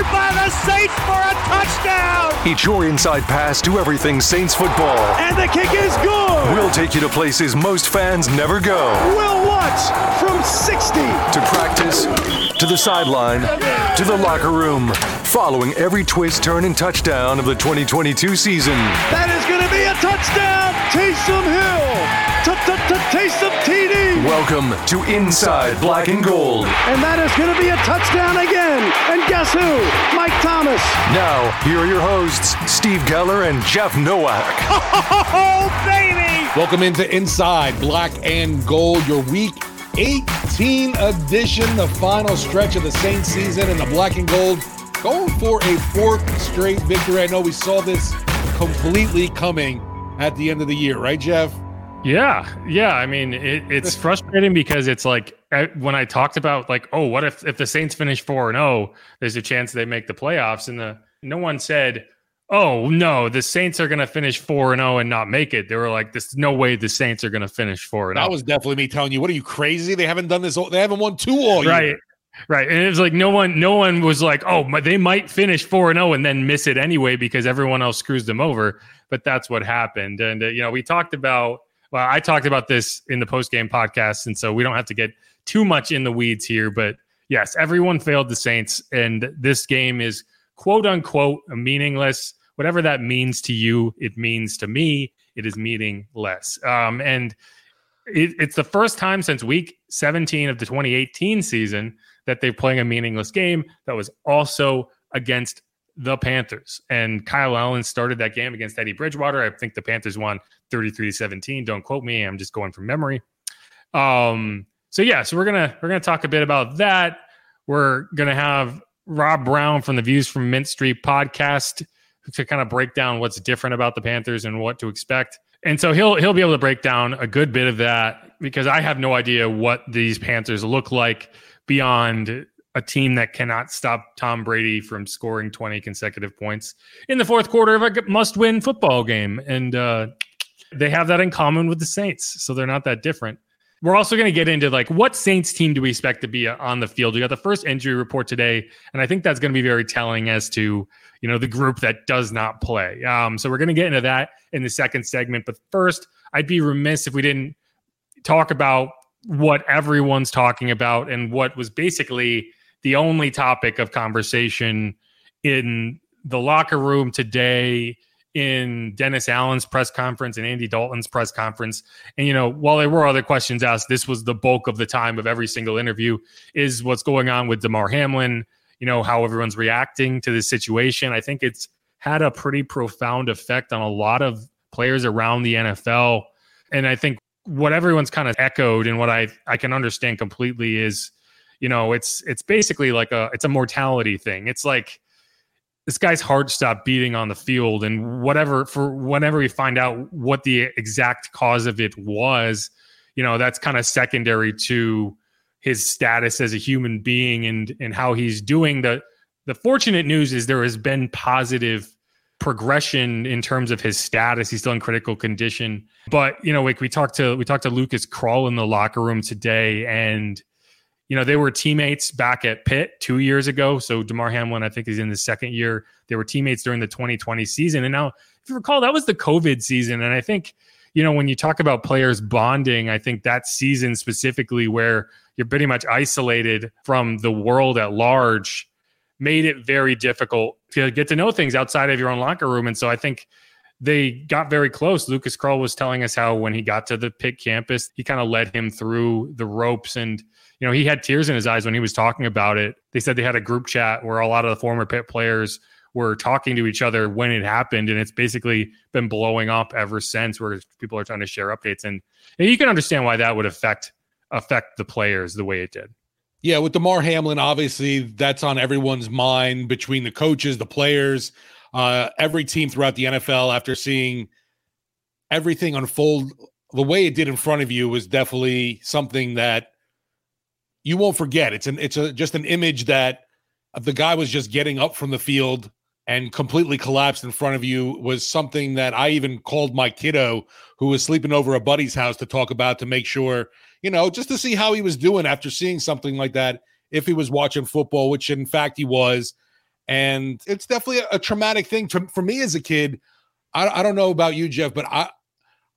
Covered by the Saints for a touchdown. Each your inside pass to everything Saints football. And the kick is good. We'll take you to places most fans never go. We'll watch from 60 To practice, to the sideline, to the locker room, following every twist, turn, and touchdown of the 2022 season. That is going to be a touchdown. Taysom Hill. Taysom TD. Welcome to Inside Black and Gold. And that is going to be a touchdown again. And guess who? Mike Thomas. Now, here are your hosts, Steve Geller and Jeff Nowak. Oh, baby. Welcome into Inside Black and Gold, your week 18 edition, the final stretch of the Saints season, and the Black and Gold going for a fourth straight victory. I know we saw this completely coming at the end of the year, right, Jeff? Yeah, yeah. I mean, it, it's frustrating because it's like when I talked about like, oh, what if if the Saints finish four and zero, there's a chance they make the playoffs, and the no one said, oh no, the Saints are going to finish four and zero and not make it. They were like, there's no way the Saints are going to finish four and That was definitely me telling you, what are you crazy? They haven't done this. All, they haven't won two all year. right. Right, and it was like no one, no one was like, "Oh, they might finish four and zero and then miss it anyway because everyone else screws them over." But that's what happened, and uh, you know, we talked about. Well, I talked about this in the post game podcast, and so we don't have to get too much in the weeds here. But yes, everyone failed the Saints, and this game is quote unquote a meaningless. Whatever that means to you, it means to me. It is meaningless. Um, and it, it's the first time since week 17 of the 2018 season that they're playing a meaningless game that was also against the Panthers. And Kyle Allen started that game against Teddy Bridgewater. I think the Panthers won 33 to 17. Don't quote me. I'm just going from memory. Um, so yeah, so we're gonna we're gonna talk a bit about that. We're gonna have Rob Brown from the Views from Mint Street podcast to kind of break down what's different about the Panthers and what to expect. And so he'll he'll be able to break down a good bit of that because I have no idea what these Panthers look like beyond a team that cannot stop Tom Brady from scoring 20 consecutive points in the fourth quarter of a must-win football game. And uh, they have that in common with the Saints, so they're not that different. We're also going to get into like what Saints team do we expect to be on the field? We got the first injury report today, and I think that's going to be very telling as to you know the group that does not play. Um, so we're going to get into that in the second segment. But first, I'd be remiss if we didn't talk about what everyone's talking about and what was basically the only topic of conversation in the locker room today in Dennis Allen's press conference and Andy Dalton's press conference. And, you know, while there were other questions asked, this was the bulk of the time of every single interview is what's going on with Damar Hamlin, you know, how everyone's reacting to this situation. I think it's had a pretty profound effect on a lot of players around the NFL. And I think what everyone's kind of echoed and what I, I can understand completely is, you know, it's it's basically like a it's a mortality thing. It's like this guy's heart stopped beating on the field. And whatever for whenever we find out what the exact cause of it was you know that's kind of secondary to his status as a human being and and how he's doing. The the fortunate news is there has been positive progression in terms of his status. He's still in critical condition. But you know like we talked to we talked to Lucas Krull in the locker room today and you know, they were teammates back at Pitt two years ago. So Damar Hamlin, I think, is in the second year. They were teammates during the 2020 season. And now, if you recall, that was the COVID season. And I think, you know, when you talk about players bonding, I think that season specifically where you're pretty much isolated from the world at large made it very difficult to get to know things outside of your own locker room. And so I think they got very close. Lucas Krull was telling us how when he got to the Pitt campus, he kind of led him through the ropes and you know, he had tears in his eyes when he was talking about it. They said they had a group chat where a lot of the former Pitt players were talking to each other when it happened, and it's basically been blowing up ever since. Where people are trying to share updates, and, and you can understand why that would affect affect the players the way it did. Yeah, with Damar Hamlin, obviously that's on everyone's mind between the coaches, the players, uh, every team throughout the NFL. After seeing everything unfold the way it did in front of you, was definitely something that you won't forget. It's an it's a just an image that the guy was just getting up from the field and completely collapsed in front of you was something that I even called my kiddo who was sleeping over a buddy's house to talk about to make sure, you know, just to see how he was doing after seeing something like that if he was watching football, which in fact he was. And it's definitely a, a traumatic thing to, for me as a kid. I, I don't know about you, Jeff, but I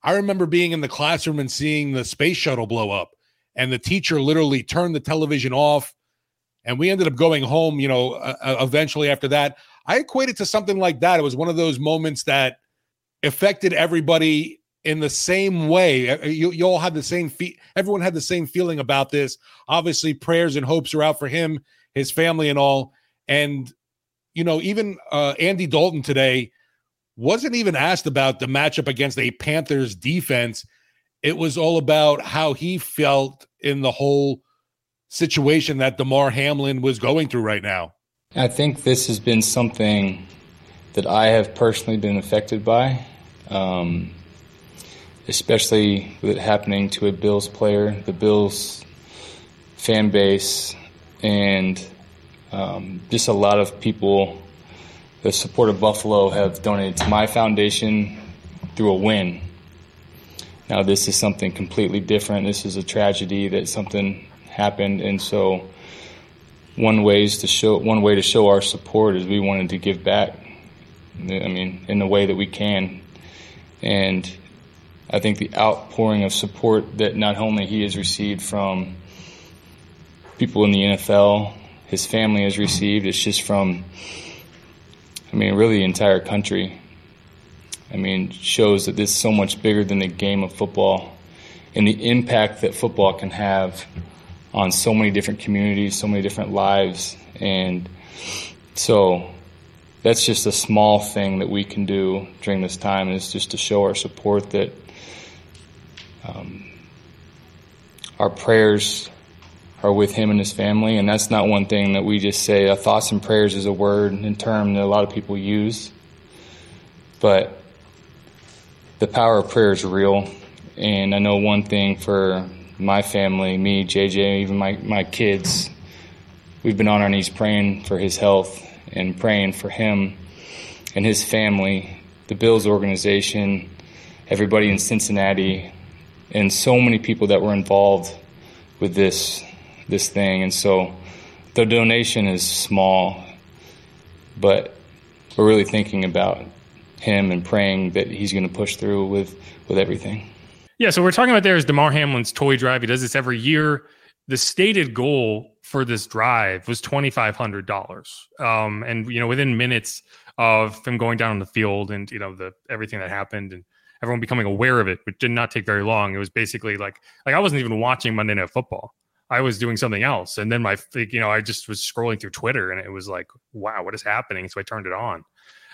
I remember being in the classroom and seeing the space shuttle blow up and the teacher literally turned the television off and we ended up going home you know uh, uh, eventually after that. I equate it to something like that. It was one of those moments that affected everybody in the same way. Uh, you, you all had the same feet everyone had the same feeling about this. Obviously prayers and hopes are out for him his family and all. And you know even uh, andy dalton today wasn't even asked about the matchup against a panthers defense it was all about how he felt in the whole situation that Damar Hamlin was going through right now. I think this has been something that I have personally been affected by, um, especially with it happening to a Bills player, the Bills fan base, and um, just a lot of people that support of Buffalo have donated to my foundation through a win. Now this is something completely different. This is a tragedy that something happened, and so one ways to show one way to show our support is we wanted to give back. I mean, in the way that we can, and I think the outpouring of support that not only he has received from people in the NFL, his family has received. It's just from, I mean, really the entire country. I mean, shows that this is so much bigger than the game of football and the impact that football can have on so many different communities, so many different lives. And so that's just a small thing that we can do during this time is just to show our support that um, our prayers are with him and his family. And that's not one thing that we just say. Thoughts and prayers is a word and term that a lot of people use. But the power of prayer is real. And I know one thing for my family, me, JJ, even my, my kids, we've been on our knees praying for his health and praying for him and his family, the Bills organization, everybody in Cincinnati, and so many people that were involved with this this thing. And so the donation is small, but we're really thinking about him and praying that he's going to push through with with everything. Yeah, so we're talking about there is Damar Hamlin's toy drive. He does this every year. The stated goal for this drive was twenty five hundred dollars, um, and you know within minutes of him going down on the field and you know the everything that happened and everyone becoming aware of it, which did not take very long. It was basically like like I wasn't even watching Monday Night Football. I was doing something else, and then my you know I just was scrolling through Twitter and it was like, wow, what is happening? So I turned it on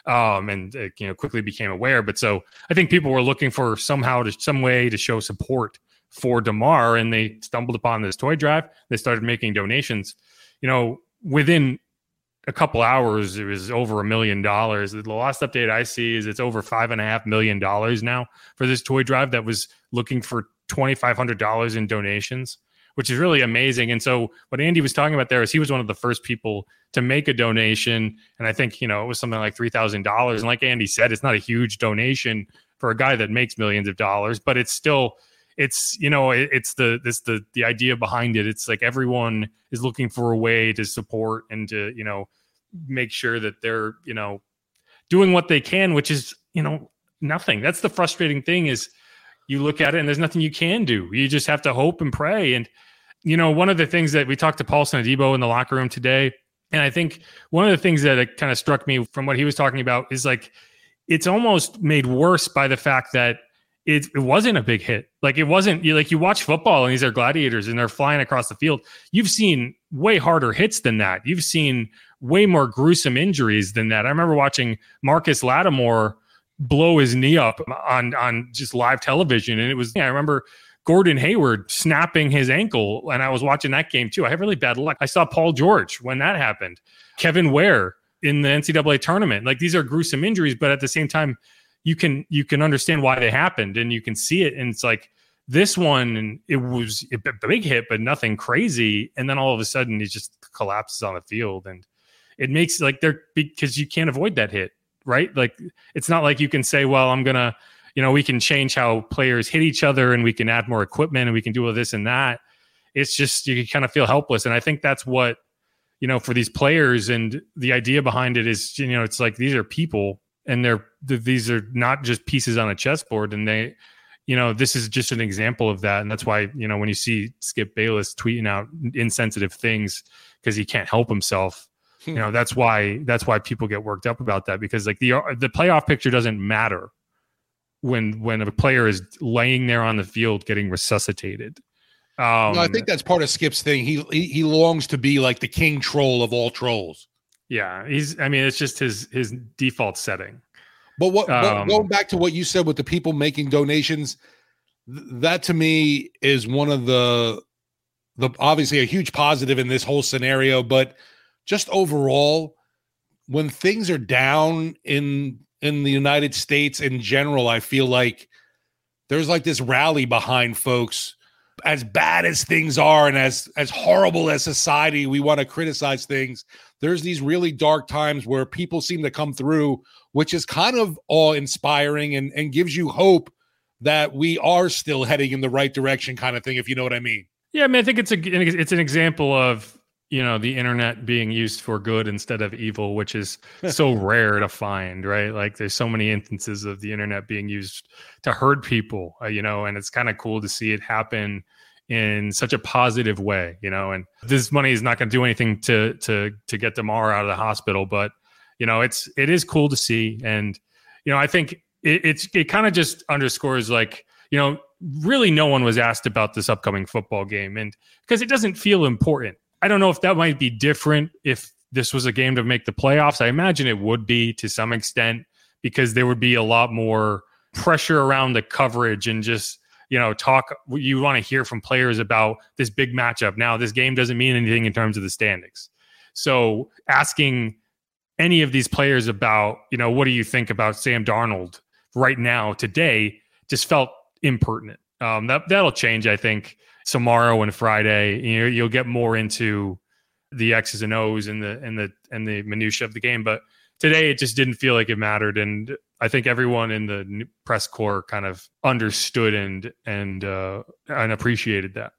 um, and uh, you know quickly became aware. But so I think people were looking for somehow to some way to show support for Damar, and they stumbled upon this toy drive. They started making donations. You know, within a couple hours, it was over a million dollars. The last update I see is it's over five and a half million dollars now for this toy drive that was looking for twenty five hundred dollars in donations which is really amazing. And so what Andy was talking about there is he was one of the first people to make a donation, and I think you know it was something like three thousand dollars. And like Andy said, it's not a huge donation for a guy that makes millions of dollars, but it's still it's you know it, it's the this the the idea behind it. It's like everyone is looking for a way to support and to you know make sure that they're you know doing what they can, which is you know nothing. That's the frustrating thing is you look at it and there's nothing you can do. You just have to hope and pray. And, you know, one of the things that we talked to Paulson Adebo in the locker room today, and I think one of the things that kind of struck me from what he was talking about is like, it's almost made worse by the fact that it, it wasn't a big hit. Like it wasn't you like you watch football and these are gladiators and they're flying across the field. You've seen way harder hits than that. You've seen way more gruesome injuries than that. I remember watching Marcus Lattimore blow his knee up on on just live television, and it was. Yeah, I remember Gordon Hayward snapping his ankle, and I was watching that game too. I have really bad luck. I saw Paul George when that happened. Kevin Ware in the NCAA tournament. Like these are gruesome injuries, but at the same time, you can you can understand why they happened, and you can see it. And it's like this one, it was a big hit, but nothing crazy. And then all of a sudden, he just collapses on the field, and it makes like they're because you can't avoid that hit, right? Like it's not like you can say, well, I'm gonna, you know, we can change how players hit each other, and we can add more equipment, and we can do all this and that. It's just you kind of feel helpless, and I think that's what you know for these players and the idea behind it is you know it's like these are people and they're these are not just pieces on a chessboard and they you know this is just an example of that and that's why you know when you see skip bayless tweeting out insensitive things because he can't help himself you know that's why that's why people get worked up about that because like the the playoff picture doesn't matter when when a player is laying there on the field getting resuscitated um, no, I think that's part of Skip's thing. He, he he longs to be like the king troll of all trolls. Yeah, he's. I mean, it's just his his default setting. But what um, going back to what you said with the people making donations, that to me is one of the the obviously a huge positive in this whole scenario. But just overall, when things are down in in the United States in general, I feel like there's like this rally behind folks. As bad as things are and as as horrible as society we want to criticize things there's these really dark times where people seem to come through which is kind of awe inspiring and and gives you hope that we are still heading in the right direction kind of thing if you know what i mean. Yeah i mean i think it's a it's an example of you know the internet being used for good instead of evil which is so rare to find right? Like there's so many instances of the internet being used to hurt people uh, you know and it's kind of cool to see it happen in such a positive way you know and this money is not going to do anything to to to get Damar out of the hospital but you know it's it is cool to see. And you know i think it, it's it kind of just underscores like you know really no one was asked about this upcoming football game and because it doesn't feel important I don't know if that might be different if this was a game to make the playoffs. I imagine it would be to some extent because there would be a lot more pressure around the coverage and just you know talk you want to hear from players about this big matchup. Now this game doesn't mean anything in terms of the standings. So asking any of these players about you know what do you think about sam darnold right now today just felt impertinent. Um, that that'll change i think tomorrow and Friday. You know, you'll get more into the X's and O's and the and the and the minutia of the game. But today, it just didn't feel like it mattered, and I think everyone in the press corps kind of understood and and uh, and appreciated that.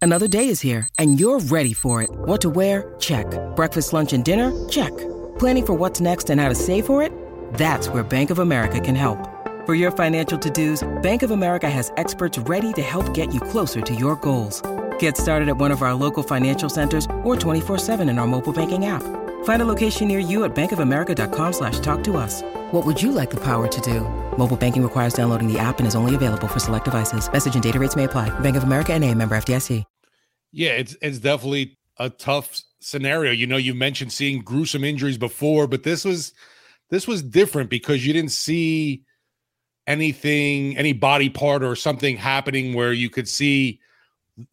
Another day is here, and you're ready for it. What to wear? Check. Breakfast, lunch, and dinner? Check. Planning for what's next and how to save for it? That's where Bank of America can help. For your financial to-dos, Bank of America has experts ready to help get you closer to your goals. Get started at one of our local financial centers or 24-7 in our mobile banking app. Find a location near you at bankofamerica.com slash talk to us. What would you like the power to do? Mobile banking requires downloading the app and is only available for select devices. Message and data rates may apply. Bank of America and a member FDIC. Yeah, it's, it's definitely a tough scenario. You know, you mentioned seeing gruesome injuries before, but this was this was different because you didn't see – anything, any body part or something happening where you could see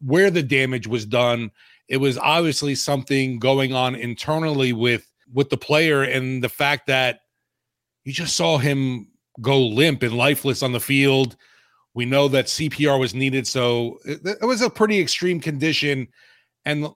where the damage was done. It was obviously something going on internally with with the player and the fact that you just saw him go limp and lifeless on the field. We know that CPR was needed, so it, it was a pretty extreme condition, and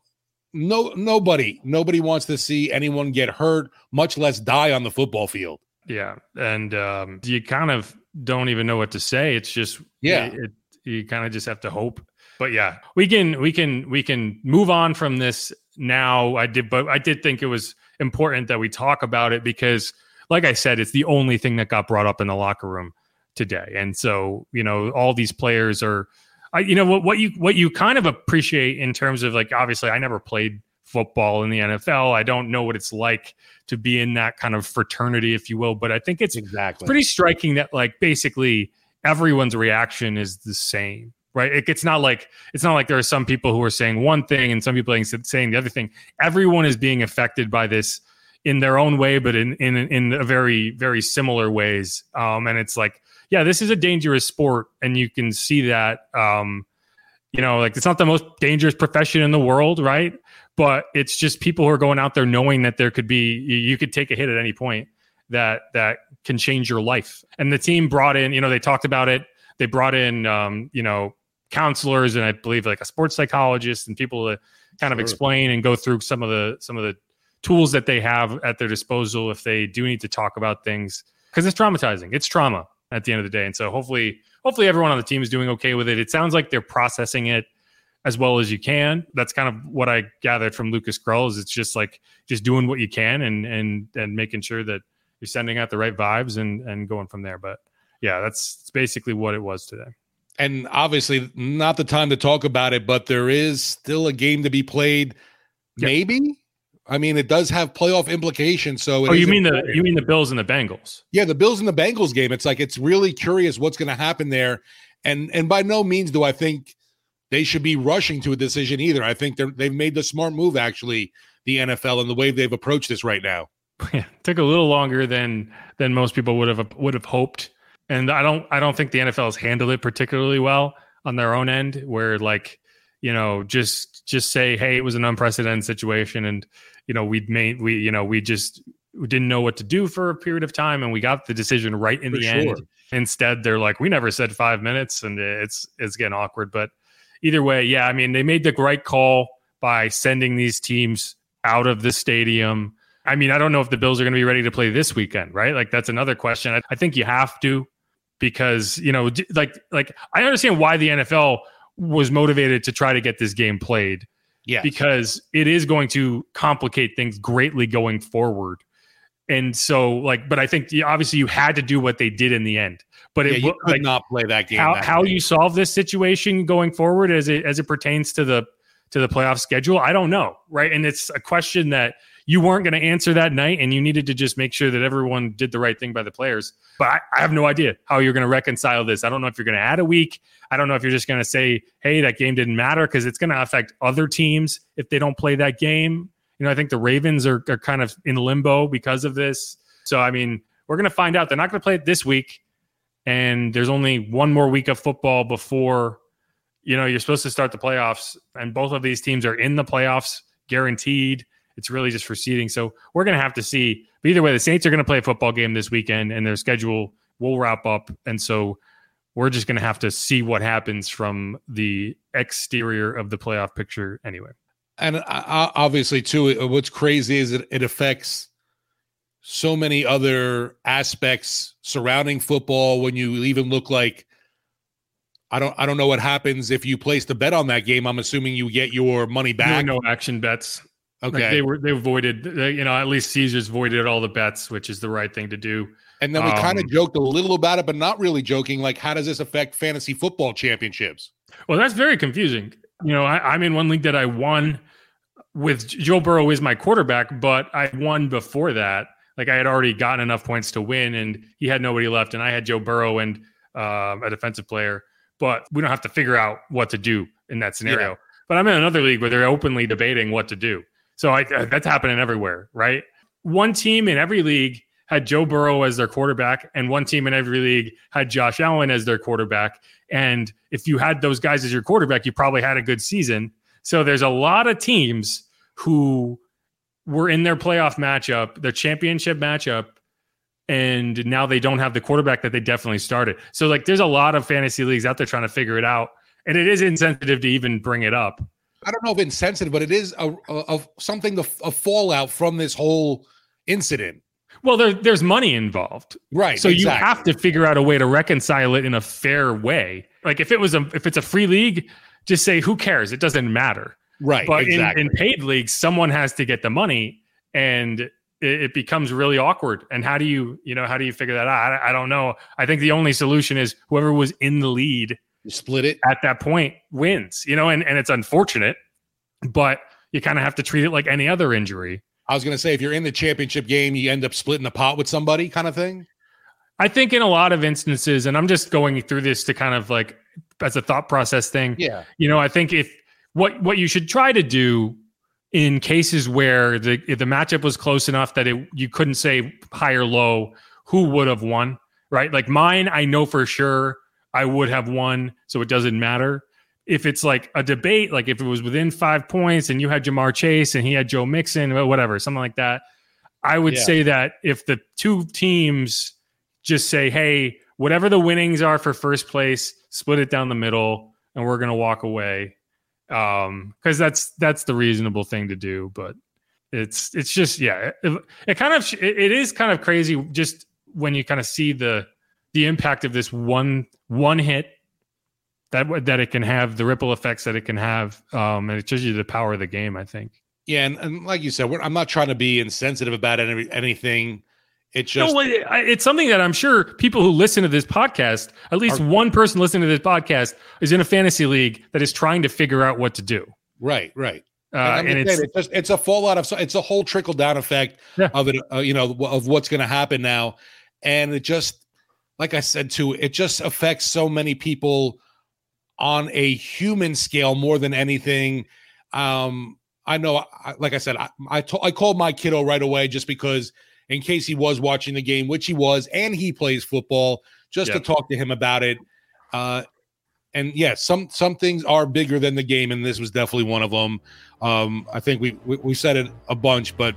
no nobody nobody wants to see anyone get hurt, much less die on the football field. Yeah, and um, you kind of don't even know what to say. It's just yeah, it, it, you kind of just have to hope. But yeah, we can we can we can move on from this now. I did, but I did think it was important that we talk about it because, like I said, it's the only thing that got brought up in the locker room today. And so you know, all these players are, I you know what what you what you kind of appreciate in terms of like obviously I never played football in the NFL. I don't know what it's like to be in that kind of fraternity, if you will. But I think it's exactly pretty striking that like basically everyone's reaction is the same right? It, it's not like it's not like there are some people who are saying one thing and some people saying the other thing. Everyone is being affected by this in their own way, but in in in a very very similar ways. Um, and it's like, yeah, this is a dangerous sport, and you can see that. Um, you know, like it's not the most dangerous profession in the world, right? But it's just people who are going out there knowing that there could be you could take a hit at any point that that can change your life. And the team brought in, you know, they talked about it. They brought in, um, you know, counselors and I believe like a sports psychologist and people to kind of explain and go through some of the some of the tools that they have at their disposal if they do need to talk about things because it's traumatizing. It's trauma at the end of the day, and so hopefully, hopefully everyone on the team is doing okay with it. It sounds like they're processing it as well as you can. That's kind of what I gathered from Lucas Krull. Is it's just like just doing what you can and and and making sure that you're sending out the right vibes and and going from there. But yeah, that's basically what it was today and obviously not the time to talk about it, but there is still a game to be played. Yep. Maybe. I mean, it does have playoff implications. So, oh, you mean the you mean the Bills and the Bengals? Yeah, the Bills and the Bengals game. It's like it's really curious what's going to happen there, and and by no means do I think they should be rushing to a decision either. I think they're they've made the smart move actually, the NFL and the way they've approached this right now. Yeah, took a little longer than than most people would have would have hoped and I don't I don't think the NFL has handled it particularly well on their own end, where like you know just just say hey it was an unprecedented situation and you know we'd made we you know we just didn't know what to do for a period of time and we got the decision right in for the sure. end. Instead, they're like we never said five minutes and it's it's getting awkward. But either way, yeah, I mean they made the right call by sending these teams out of the stadium. I mean, I don't know if the Bills are going to be ready to play this weekend, right? Like that's another question. I, I think you have to because you know like like I understand why the NFL was motivated to try to get this game played. Yeah. Because it is going to complicate things greatly going forward. And so like but I think obviously you had to do what they did in the end. But yeah, it you could like, not play that game. How that how you solve this situation going forward as it as it pertains to the to the playoff schedule, I don't know, right? And it's a question that you weren't going to answer that night and you needed to just make sure that everyone did the right thing by the players. But I, I have no idea how you're going to reconcile this. I don't know if you're going to add a week. I don't know if you're just going to say, hey, that game didn't matter because it's going to affect other teams if they don't play that game. You know, I think the Ravens are, are kind of in limbo because of this. So, I mean, we're going to find out. They're not going to play it this week. And there's only one more week of football before, you know, you're supposed to start the playoffs. And both of these teams are in the playoffs guaranteed. It's really just for seeding. So we're going to have to see. But either way, the Saints are going to play a football game this weekend, and their schedule will wrap up. And so we're just going to have to see what happens from the exterior of the playoff picture anyway. And uh, obviously, too, what's crazy is it, it affects so many other aspects surrounding football. When you even look like, I don't, I don't know what happens if you place the bet on that game. I'm assuming you get your money back. No action bets. Okay, like they were they avoided you know at least Caesars voided all the bets, which is the right thing to do. And then we um, kind of joked a little about it, but not really joking. Like, how does this affect fantasy football championships? Well, that's very confusing. You know, I, I'm in one league that I won with Joe Burrow is my quarterback, but I won before that. Like I had already gotten enough points to win, and he had nobody left, and I had Joe Burrow and uh, a defensive player. But we don't have to figure out what to do in that scenario. Yeah. But I'm in another league where they're openly debating what to do. So I, uh, that's happening everywhere, right? One team in every league had Joe Burrow as their quarterback, and one team in every league had Josh Allen as their quarterback. And if you had those guys as your quarterback, you probably had a good season. So there's a lot of teams who were in their playoff matchup, their championship matchup, and now they don't have the quarterback that they definitely started. So like there's a lot of fantasy leagues out there trying to figure it out. And it is insensitive to even bring it up. I don't know if it's insensitive, but it is a, a something the a fallout from this whole incident. Well, there, there's money involved, right? So exactly. you have to figure out a way to reconcile it in a fair way. Like if it was a if it's a free league, just say who cares? It doesn't matter, right? But exactly. in, in paid leagues, someone has to get the money, and it, it, becomes really awkward. And how do you you know how do you figure that out? I, I don't know. I think the only solution is whoever was in the lead you split it at that point wins, you know, and, and it's unfortunate, but you kind of have to treat it like any other injury. I was going to say, if you're in the championship game, you end up splitting the pot with somebody, kind of thing. I think in a lot of instances, and I'm just going through this to kind of like as a thought process thing. Yeah. You know, I think if what what you should try to do in cases where the the matchup was close enough that it you couldn't say high or low who would have won, right? Like mine, I know for sure I would have won, so it doesn't matter. If it's like a debate, like if it was within five points and you had Ja'Marr Chase and he had Joe Mixon, or whatever, something like that, I would Yeah. say that if the two teams just say, hey, whatever the winnings are for first place, split it down the middle, and we're gonna walk away. Um, because that's that's the reasonable thing to do. But it's it's just yeah, it, it kind of it, it is kind of crazy just when you kind of see the the impact of this one one hit that that it can have, the ripple effects that it can have, um, and it shows you the power of the game. I think. Yeah, and, and like you said, we're, I'm not trying to be insensitive about any, anything. It's just no, it's something that I'm sure people who listen to this podcast, at least Are- one person listening to this podcast, is in a fantasy league that is trying to figure out what to do. right, right. Uh, and saying, it's it's just it's a fallout of it's a whole trickle down effect Yeah. of it uh, you know of what's going to happen now and it just like i said too it just affects so many people on a human scale more than anything um i know I, like i said i I, to, I called my kiddo right away just because in case he was watching the game which he was and he plays football just Yeah. to talk to him about it uh and yes, some some things are bigger than the game, and this was definitely one of them. Um, I think we, we we said it a bunch, but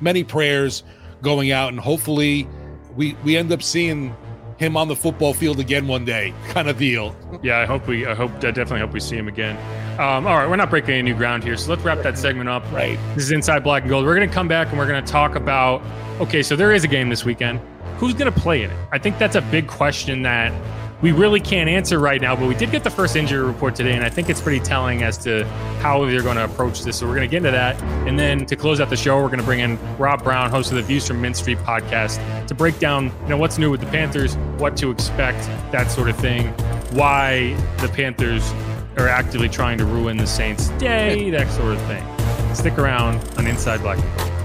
many prayers going out, and hopefully we we end up seeing him on the football field again one day, kind of deal. yeah. I hope we. I hope. I definitely hope we see him again. Um, all right, we're not breaking any new ground here, so let's wrap that segment up. Right. This is Inside Black and Gold. We're going to come back and we're going to talk about. Okay, so there is a game this weekend. Who's going to play in it? I think that's a big question that we really can't answer right now. But we did get the first injury report today, and I think it's pretty telling as to how they're going to approach this. So we're going to get into that, and then to close out the show, we're going to bring in Rob Brown, host of the Views from Mint Street podcast, to break down you know what's new with the Panthers, what to expect, that sort of thing, why the Panthers are actively trying to ruin the Saints' day, that sort of thing. Stick around on Inside Black and Gold.